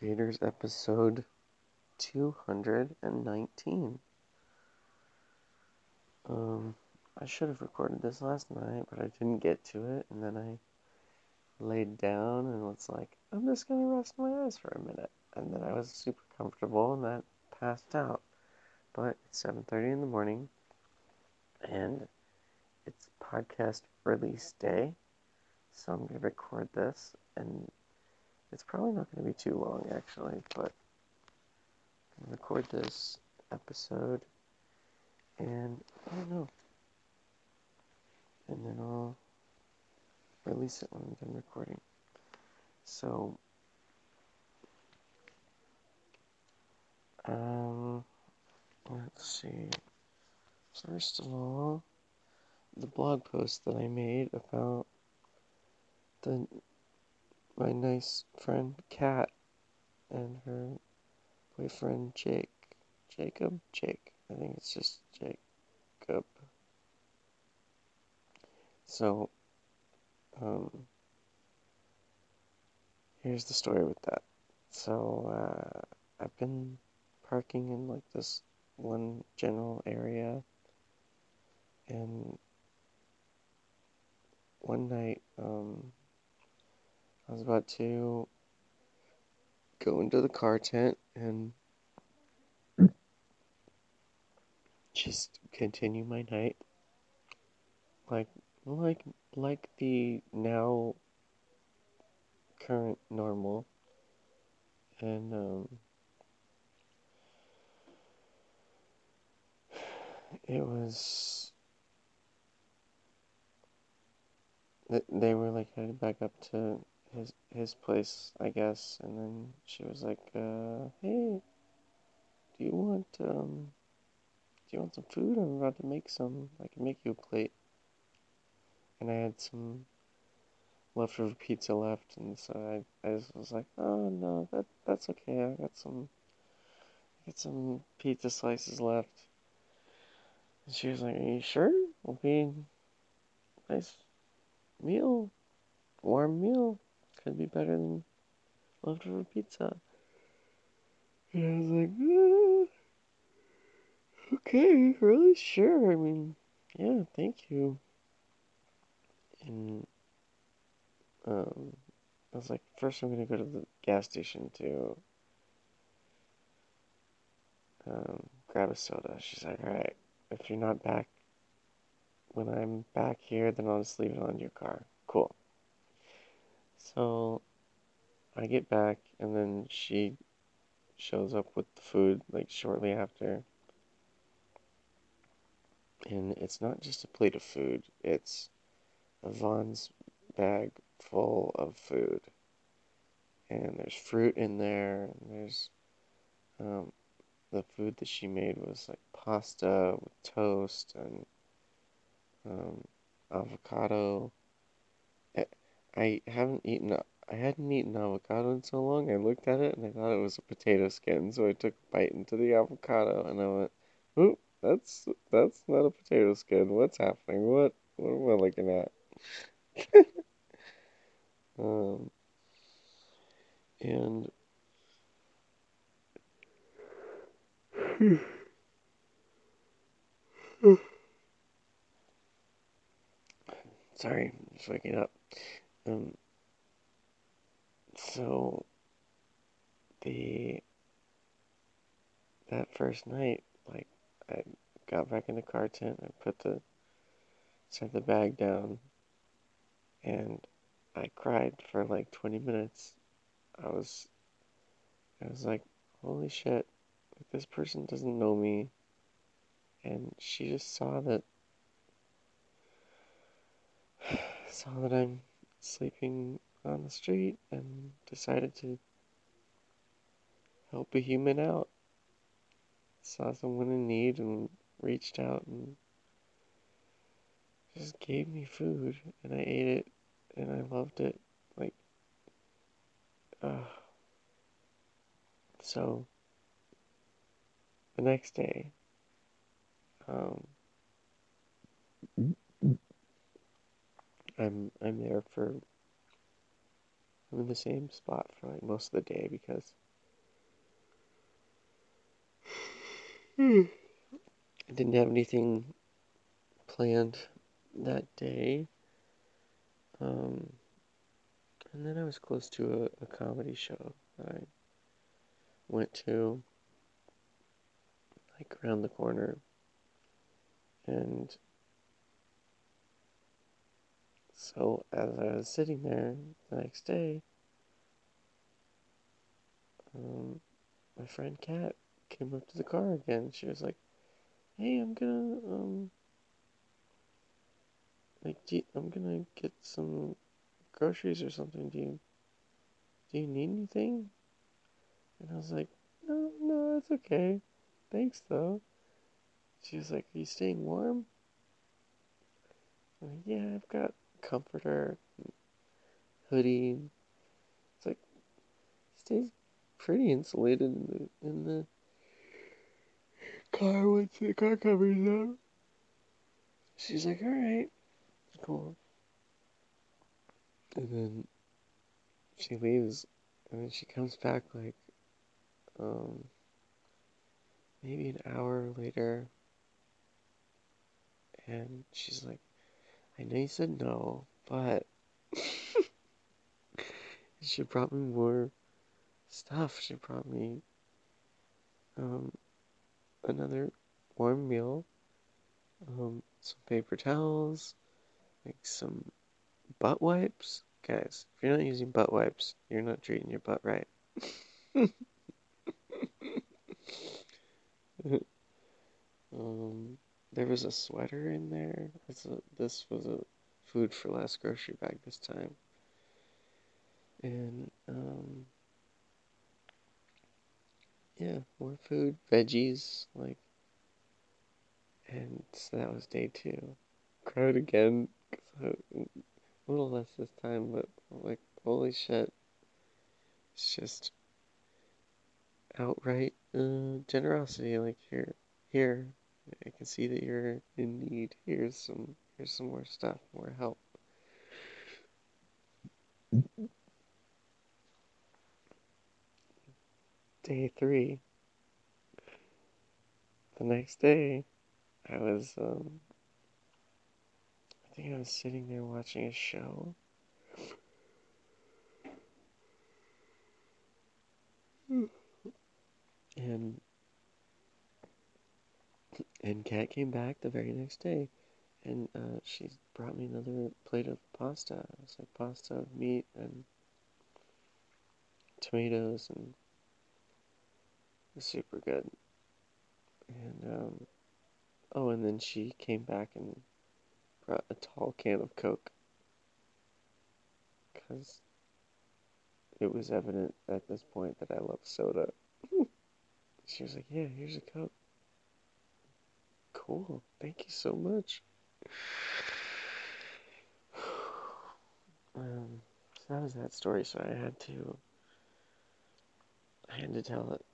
Taters episode 219. Um, I should have recorded this last night, but I didn't get to it, and then I laid down and was like, I'm just gonna rest my eyes for a minute. And then I was super comfortable and that passed out. But it's 7.30 in the morning, and it's podcast release day, so I'm gonna record this, and it's probably not going to be too long, actually, but I'm going to record this episode, and I don't know. And then I'll release it when I'm done recording. So, um, let's see. First of all, the blog post that I made about the my nice friend Kat and her boyfriend Jake. Jacob? Jake. I think it's just Jacob. So, um, here's the story with that. So, uh, I've been parking in like this one general area, and one night, um, I was about to go into the car tent and just continue my night. Like like like the now current normal. And um it was they were like headed back up to his his place, I guess. And then she was like, uh, "Hey, do you want um, do you want some food? I'm about to make some. I can make you a plate." And I had some leftover pizza left, and so I, I just was like, "Oh no, that that's okay. I got some, I got some pizza slices left." And she was like, "Are you sure? Be nice meal, warm meal." Could be better than leftover pizza. And I was like, uh, okay, really sure. I mean, yeah, thank you. And um, I was like, first I'm gonna go to the gas station to um, grab a soda. She's like, all right, if you're not back when I'm back here, then I'll just leave it on your car. Cool. So I get back, and then she shows up with the food like shortly after. And it's not just a plate of food, it's a Vons bag full of food. And there's fruit in there, and there's um, the food that she made was like pasta with toast and um, avocado I haven't eaten, I hadn't eaten avocado in so long. I looked at it and I thought it was a potato skin, so I took a bite into the avocado and I went, "Oop, that's that's not a potato skin. What's happening? What what am I looking at?" um, and sorry, just waking up. Um, so the that first night, like I got back in the car tent, I put the set the bag down, and I cried for like 20 minutes. I was, I was like, holy shit, this person doesn't know me, and she just saw that, saw that I'm sleeping on the street and decided to help a human out. Saw someone in need and reached out and just gave me food and I ate it and I loved it. Like, uh, so the next day, um, I'm I'm there for I'm in the same spot for like most of the day because hmm. I didn't have anything planned that day. Um, and then I was close to a, a comedy show that I went to like around the corner and so as I was sitting there the next day, um, my friend Kat came up to the car again. She was like, "Hey, I'm gonna um, like, you, I'm gonna get some groceries or something. Do you do you need anything?" And I was like, "No, no, it's okay. Thanks though." She was like, "Are you staying warm?" I'm like, "Yeah, I've got comforter, hoodie. It's like stays pretty insulated in the in the car once the car covers up. She's like, all right, cool. And then she leaves, and then she comes back like, um, maybe an hour later, and she's like, I know you said no, but she brought me more stuff. She brought me um, another warm meal, um, some paper towels, like some butt wipes. Guys, if you're not using butt wipes, you're not treating your butt right. um, there was a sweater in there. A, this was a food for last grocery bag this time. And um, yeah, more food, veggies, like, and so that was day two. Cried again, a little less this time, but like, holy shit, it's just outright uh, generosity. Like here, here, I can see that you're in need. Here's some, here's some more stuff, more help. day three, the next day, I was, um, I think I was sitting there watching a show. And and Kat came back the very next day, and uh, she brought me another plate of pasta. It's like pasta, meat, and tomatoes, and super good. And um, oh, and then she came back and brought a tall can of Coke because it was evident at this point that I love soda. she was like, "Yeah, here's a Coke." Cool, thank you so much. Um, so that was that story. So I had to, I had to tell it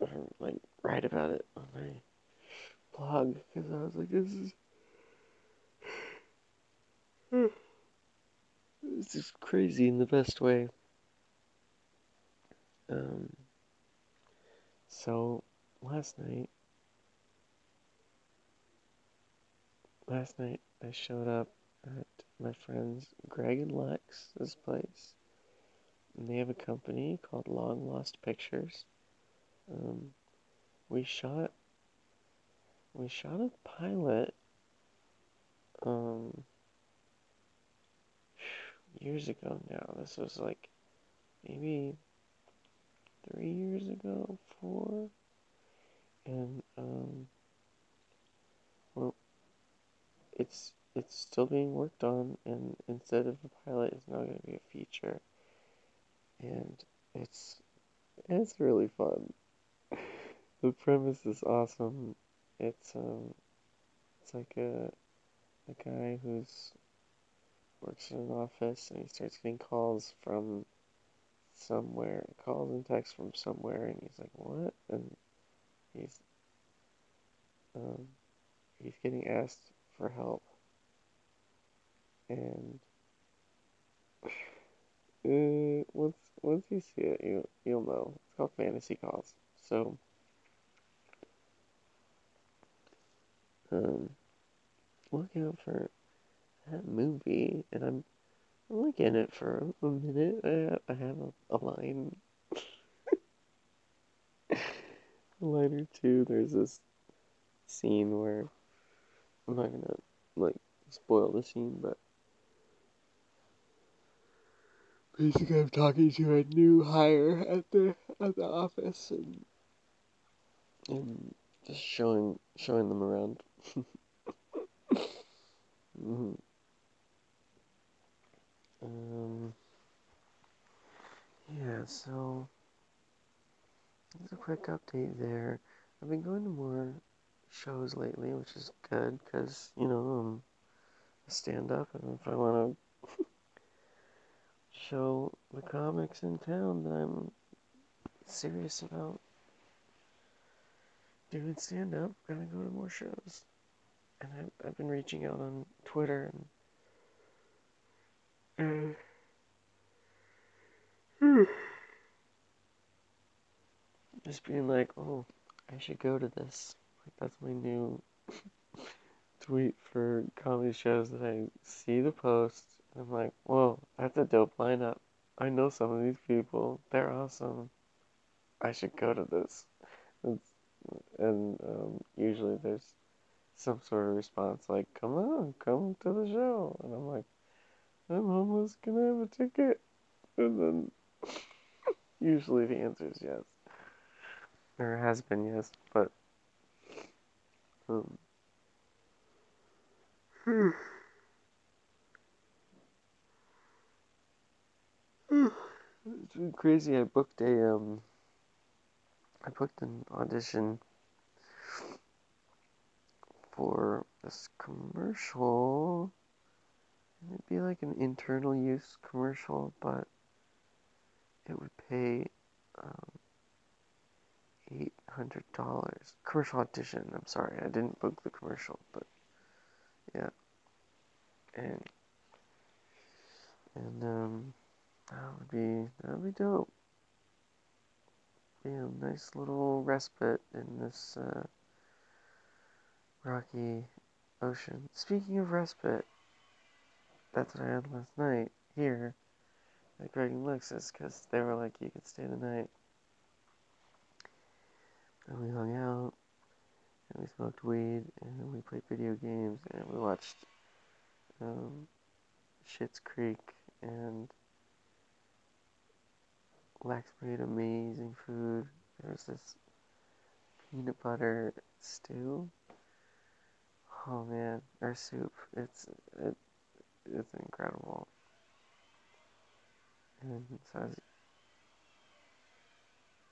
or like write about it on my blog because I was like, this is this is crazy in the best way. Um, so last night, last night I showed up at my friends Greg and Lex's place, and they have a company called Long Lost Pictures. Um, we shot we shot a pilot um years ago now. This was like maybe three years ago, four, and um, it's it's still being worked on, and instead of a pilot, it's now going to be a feature, and it's it's really fun the premise is awesome. It's um, it's like a a guy who's works in an office and he starts getting calls from somewhere, calls and texts from somewhere, and he's like, "What?" And he's um, he's getting asked for help, and uh, once once you see it, you you'll know. It's called Fantasy Calls. So um, look out for that movie, and I'm, I'm like in it for a minute. I, I have a, a line, a line or two. There's this scene where I'm not gonna like spoil the scene, but basically I'm talking to a new hire at the at the office and and just showing showing them around. mm-hmm. Um. Yeah. So. Just a quick update there. I've been going to more shows lately, which is good because you know I'm a stand-up, and if I want to show the comics in town that I'm serious about doing stand-up, gotta go to more shows. And I've, I've been reaching out on Twitter and. Just being like, oh, I should go to this. That's my new tweet for comedy shows that I see the post. I'm like, whoa, that's a dope lineup. I know some of these people. They're awesome. I should go to this. And um, usually there's some sort of response like, come on, come to the show. And I'm like, I'm almost gonna have a ticket. And then usually the answer is yes. Or has been, yes, but. Um, it's been crazy. I booked a um. I booked an audition for this commercial. It'd be like an internal use commercial, but it would pay um, hundred dollars. Commercial audition. I'm sorry, I didn't book the commercial, but yeah, and and um, that would be that would be dope. Be a nice little respite in this uh, rocky ocean. Speaking of respite, that's what I had last night here at Greg and Lex's because they were like, you could stay the night. And we hung out, and we smoked weed, and we played video games, and we watched um, Creek, and Lex made amazing food. There was this peanut butter stew. Oh man, or soup. It's it, it's incredible. And so I was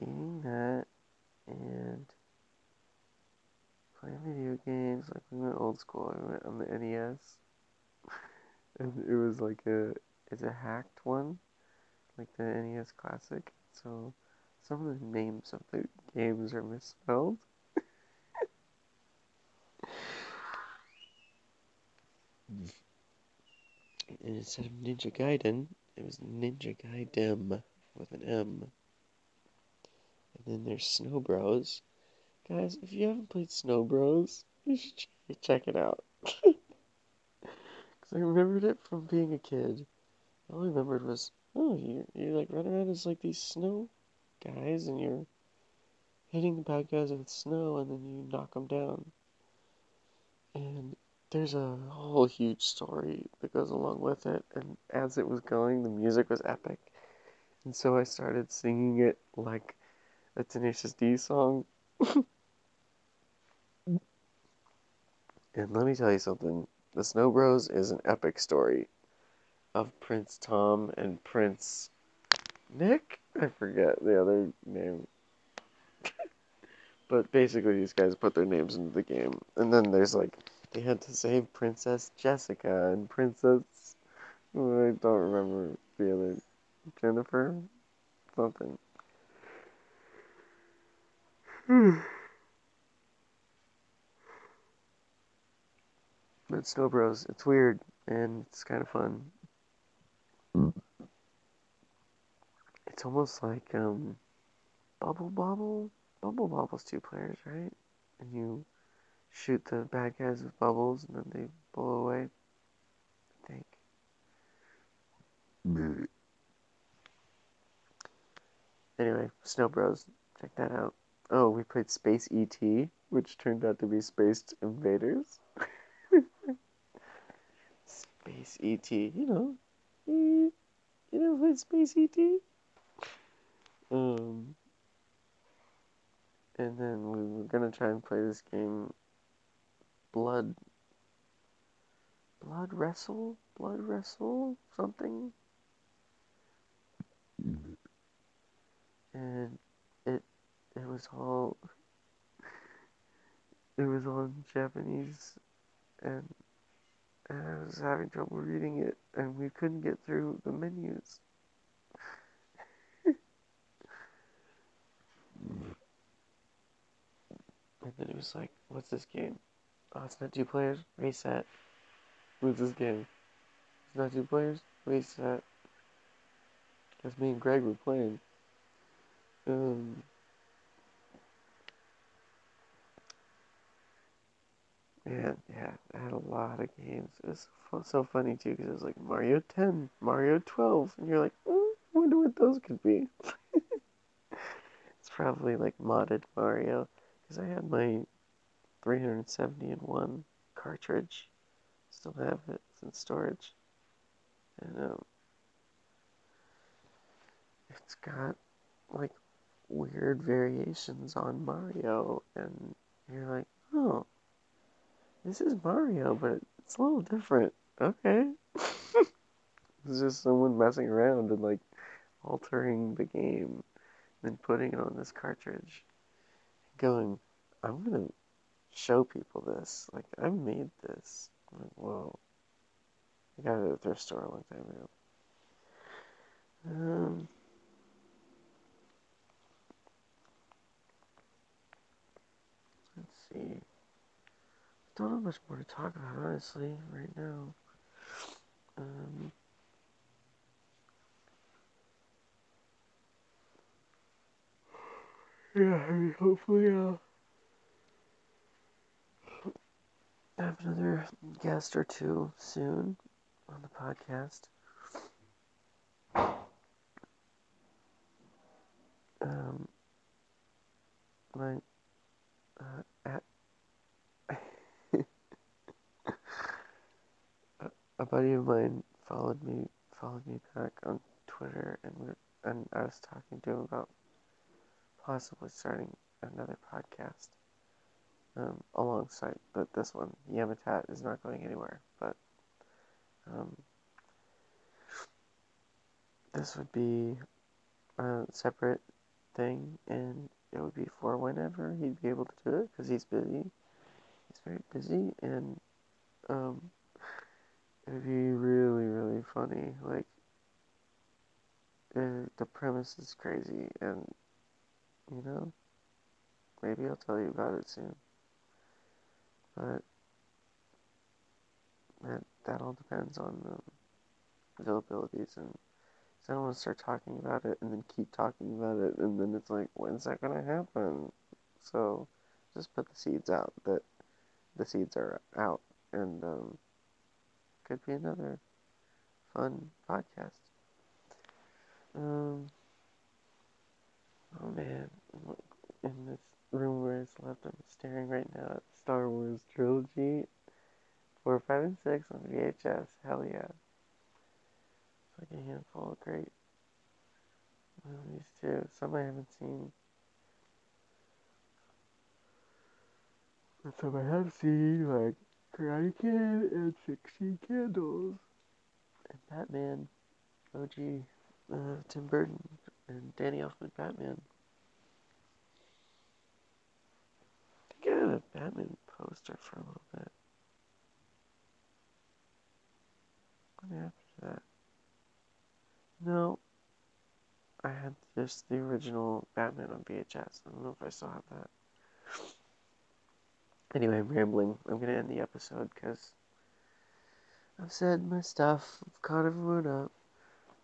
eating that and playing video games. Like we went old school. We went on the NES, and it was like a it's a hacked one, like the NES Classic. So some of the names of the games are misspelled. and instead of Ninja Gaiden, it was Ninja Gaiden with an M. And then there's Snow Bros. Guys, if you haven't played Snow Bros, you should check it out. Because I remembered it from being a kid. All I remembered was, oh, you you like run around as like these snow guys, and you're hitting the bad guys with snow, and then you knock them down. And there's a whole huge story that goes along with it. And as it was going, the music was epic. And so I started singing it like a Tenacious D song. and let me tell you something The Snow Bros is an epic story of Prince Tom and Prince Nick? I forget the other name. but basically, these guys put their names into the game. And then there's like, they had to save Princess Jessica and Princess. I don't remember the other. Jennifer? Something. But Snow Bros, it's weird and it's kind of fun. It's almost like um, Bubble Bobble. Bubble Bobble's two players, right? And you shoot the bad guys with bubbles and then they blow away. I think. Anyway, Snow Bros, check that out. Oh, we played Space ET, which turned out to be Space Invaders. Space ET, you know, you, know, played Space ET? Um, and then we were gonna try and play this game, Blood. Blood Wrestle? Blood Wrestle? Something? And it was all it was all in Japanese and, and I was having trouble reading it and we couldn't get through the menus. And then it was like, what's this game? Oh, it's not two players? Reset. What's this game? It's not two players? Reset. Because me and Greg were playing. Um, man, yeah, I had a lot of games. It was so funny too because it was like Mario 10, Mario 12, and you're like, oh, I wonder what those could be. it's probably like modded Mario because I had my 371 cartridge. Still have it. It's in storage. And um, it's got like weird variations on Mario, and you're like, oh, this is Mario, but it's a little different. Okay. it's just someone messing around and like altering the game, and putting it on this cartridge, going, I'm gonna show people this. Like, I made this. I'm like, whoa. I got it at a thrift store a long time ago. Um, let's see. Have much more to talk about, honestly, right now. Um, yeah, I mean, hopefully, uh, have another guest or two soon on the podcast. Um, my uh, a buddy of mine followed me followed me back on Twitter, and we and I was talking to him about possibly starting another podcast um, alongside, but this one, Yamatat, is not going anywhere. But um, this would be a separate thing, and it would be for whenever he'd be able to do it, because he's busy. He's very busy, and um, it'd be really, really funny. Like, the premise is crazy, and you know, maybe I'll tell you about it soon. But that that all depends on the availabilities and so I don't want to start talking about it and then keep talking about it and then it's like when's that gonna happen? So just put the seeds out that the seeds are out and um, could be another fun podcast. Um, oh man, in this room where I slept, I'm staring right now at Star Wars trilogy. 4, 5, and 6 on VHS. Hell yeah. It's like a handful of great movies too. Some I haven't seen. But some I have seen, like Karate Kid and 16 Candles. And Batman. OG uh, Tim Burton and Danny Elfman Batman. I get a Batman poster for a little bit. What happened to that? No. I had just the original Batman on VHS. I don't know if I still have that. Anyway, I'm rambling. I'm going to end the episode because I've said my stuff. I've caught everyone up.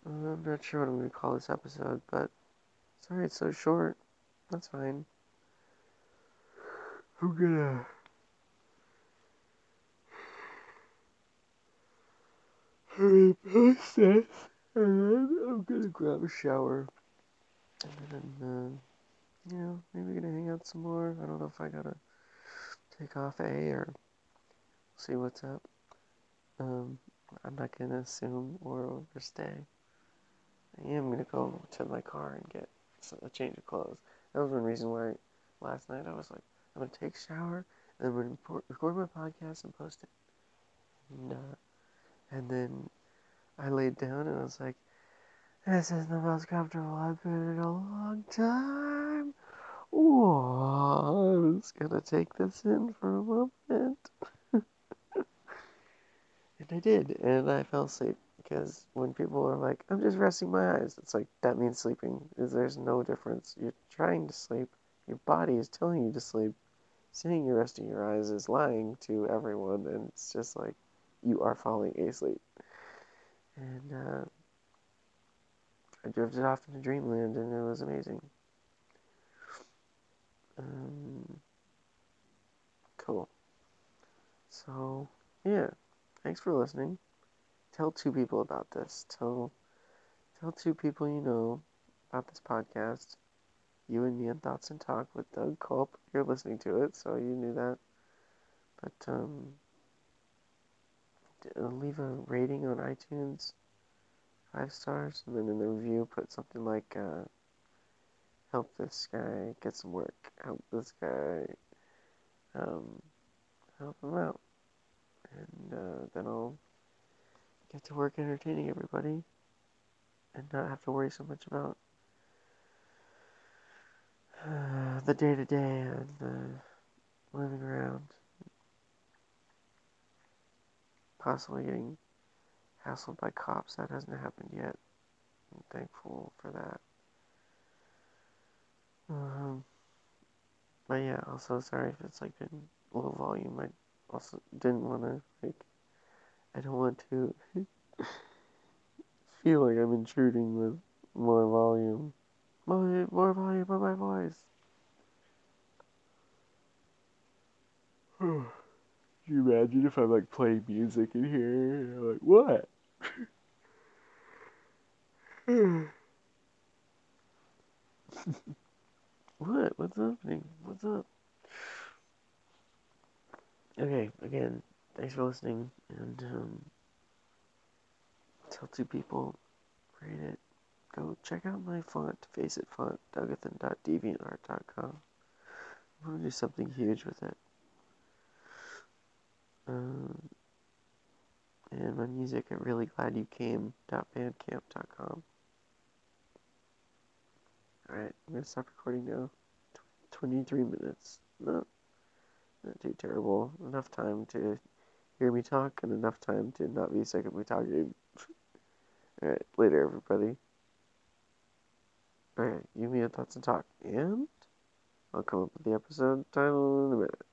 Uh, I'm not sure what I'm going to call this episode, but sorry it's so short. That's fine. I'm gonna. repost this, and then I'm gonna grab a shower. And then, uh, you know, maybe gonna hang out some more. I don't know if I gotta take off A or see what's up. Um, I'm not gonna assume or overstay. I am gonna go to my car and get a change of clothes. That was one reason why last night I was like, I'm gonna take a shower and I'm gonna record my podcast and post it. And, uh, and then I laid down and I was like, this is the most comfortable I've been in a long time. Whoa, I was gonna take this in for a moment. And I did, and I fell asleep because when people are like, I'm just resting my eyes, it's like that means sleeping. There's no difference. You're trying to sleep, your body is telling you to sleep. Saying you're resting your eyes is lying to everyone, and it's just like you are falling asleep. And uh, I drifted off into dreamland, and it was amazing. Um, cool. So, yeah. Thanks for listening. Tell two people about this. Tell tell two people you know about this podcast. You and me on Thoughts and Talk with Doug Culp. You're listening to it, so you knew that. But um, leave a rating on iTunes, five stars, and then in the review put something like. Uh, help this guy get some work, help this guy, um, help him out. And uh, then I'll get to work entertaining everybody and not have to worry so much about uh, the day to day and uh, living around. Possibly getting hassled by cops. That hasn't happened yet. I'm thankful for that. Um, but yeah, also sorry if it's like been low volume. I also didn't want to like. I don't want to feel like I'm intruding with more volume. More, more volume on my voice. Can you imagine if I'm like playing music in here? And I'm like, what? What? What's happening? What's up? Okay, again, thanks for listening, and um, tell two people, rate it. Go check out my font, Face It font, dougathan.deviantart.com. I'm gonna do something huge with it. Um, and my music at really glad you came.bandcamp.com. Alright, I'm gonna stop recording now. 23 minutes. Not, not too terrible. Enough time to hear me talk and enough time to not be sick of me talking. Alright, later, everybody. Alright, you, me, and thoughts and talk. And I'll come up with the episode title in a minute.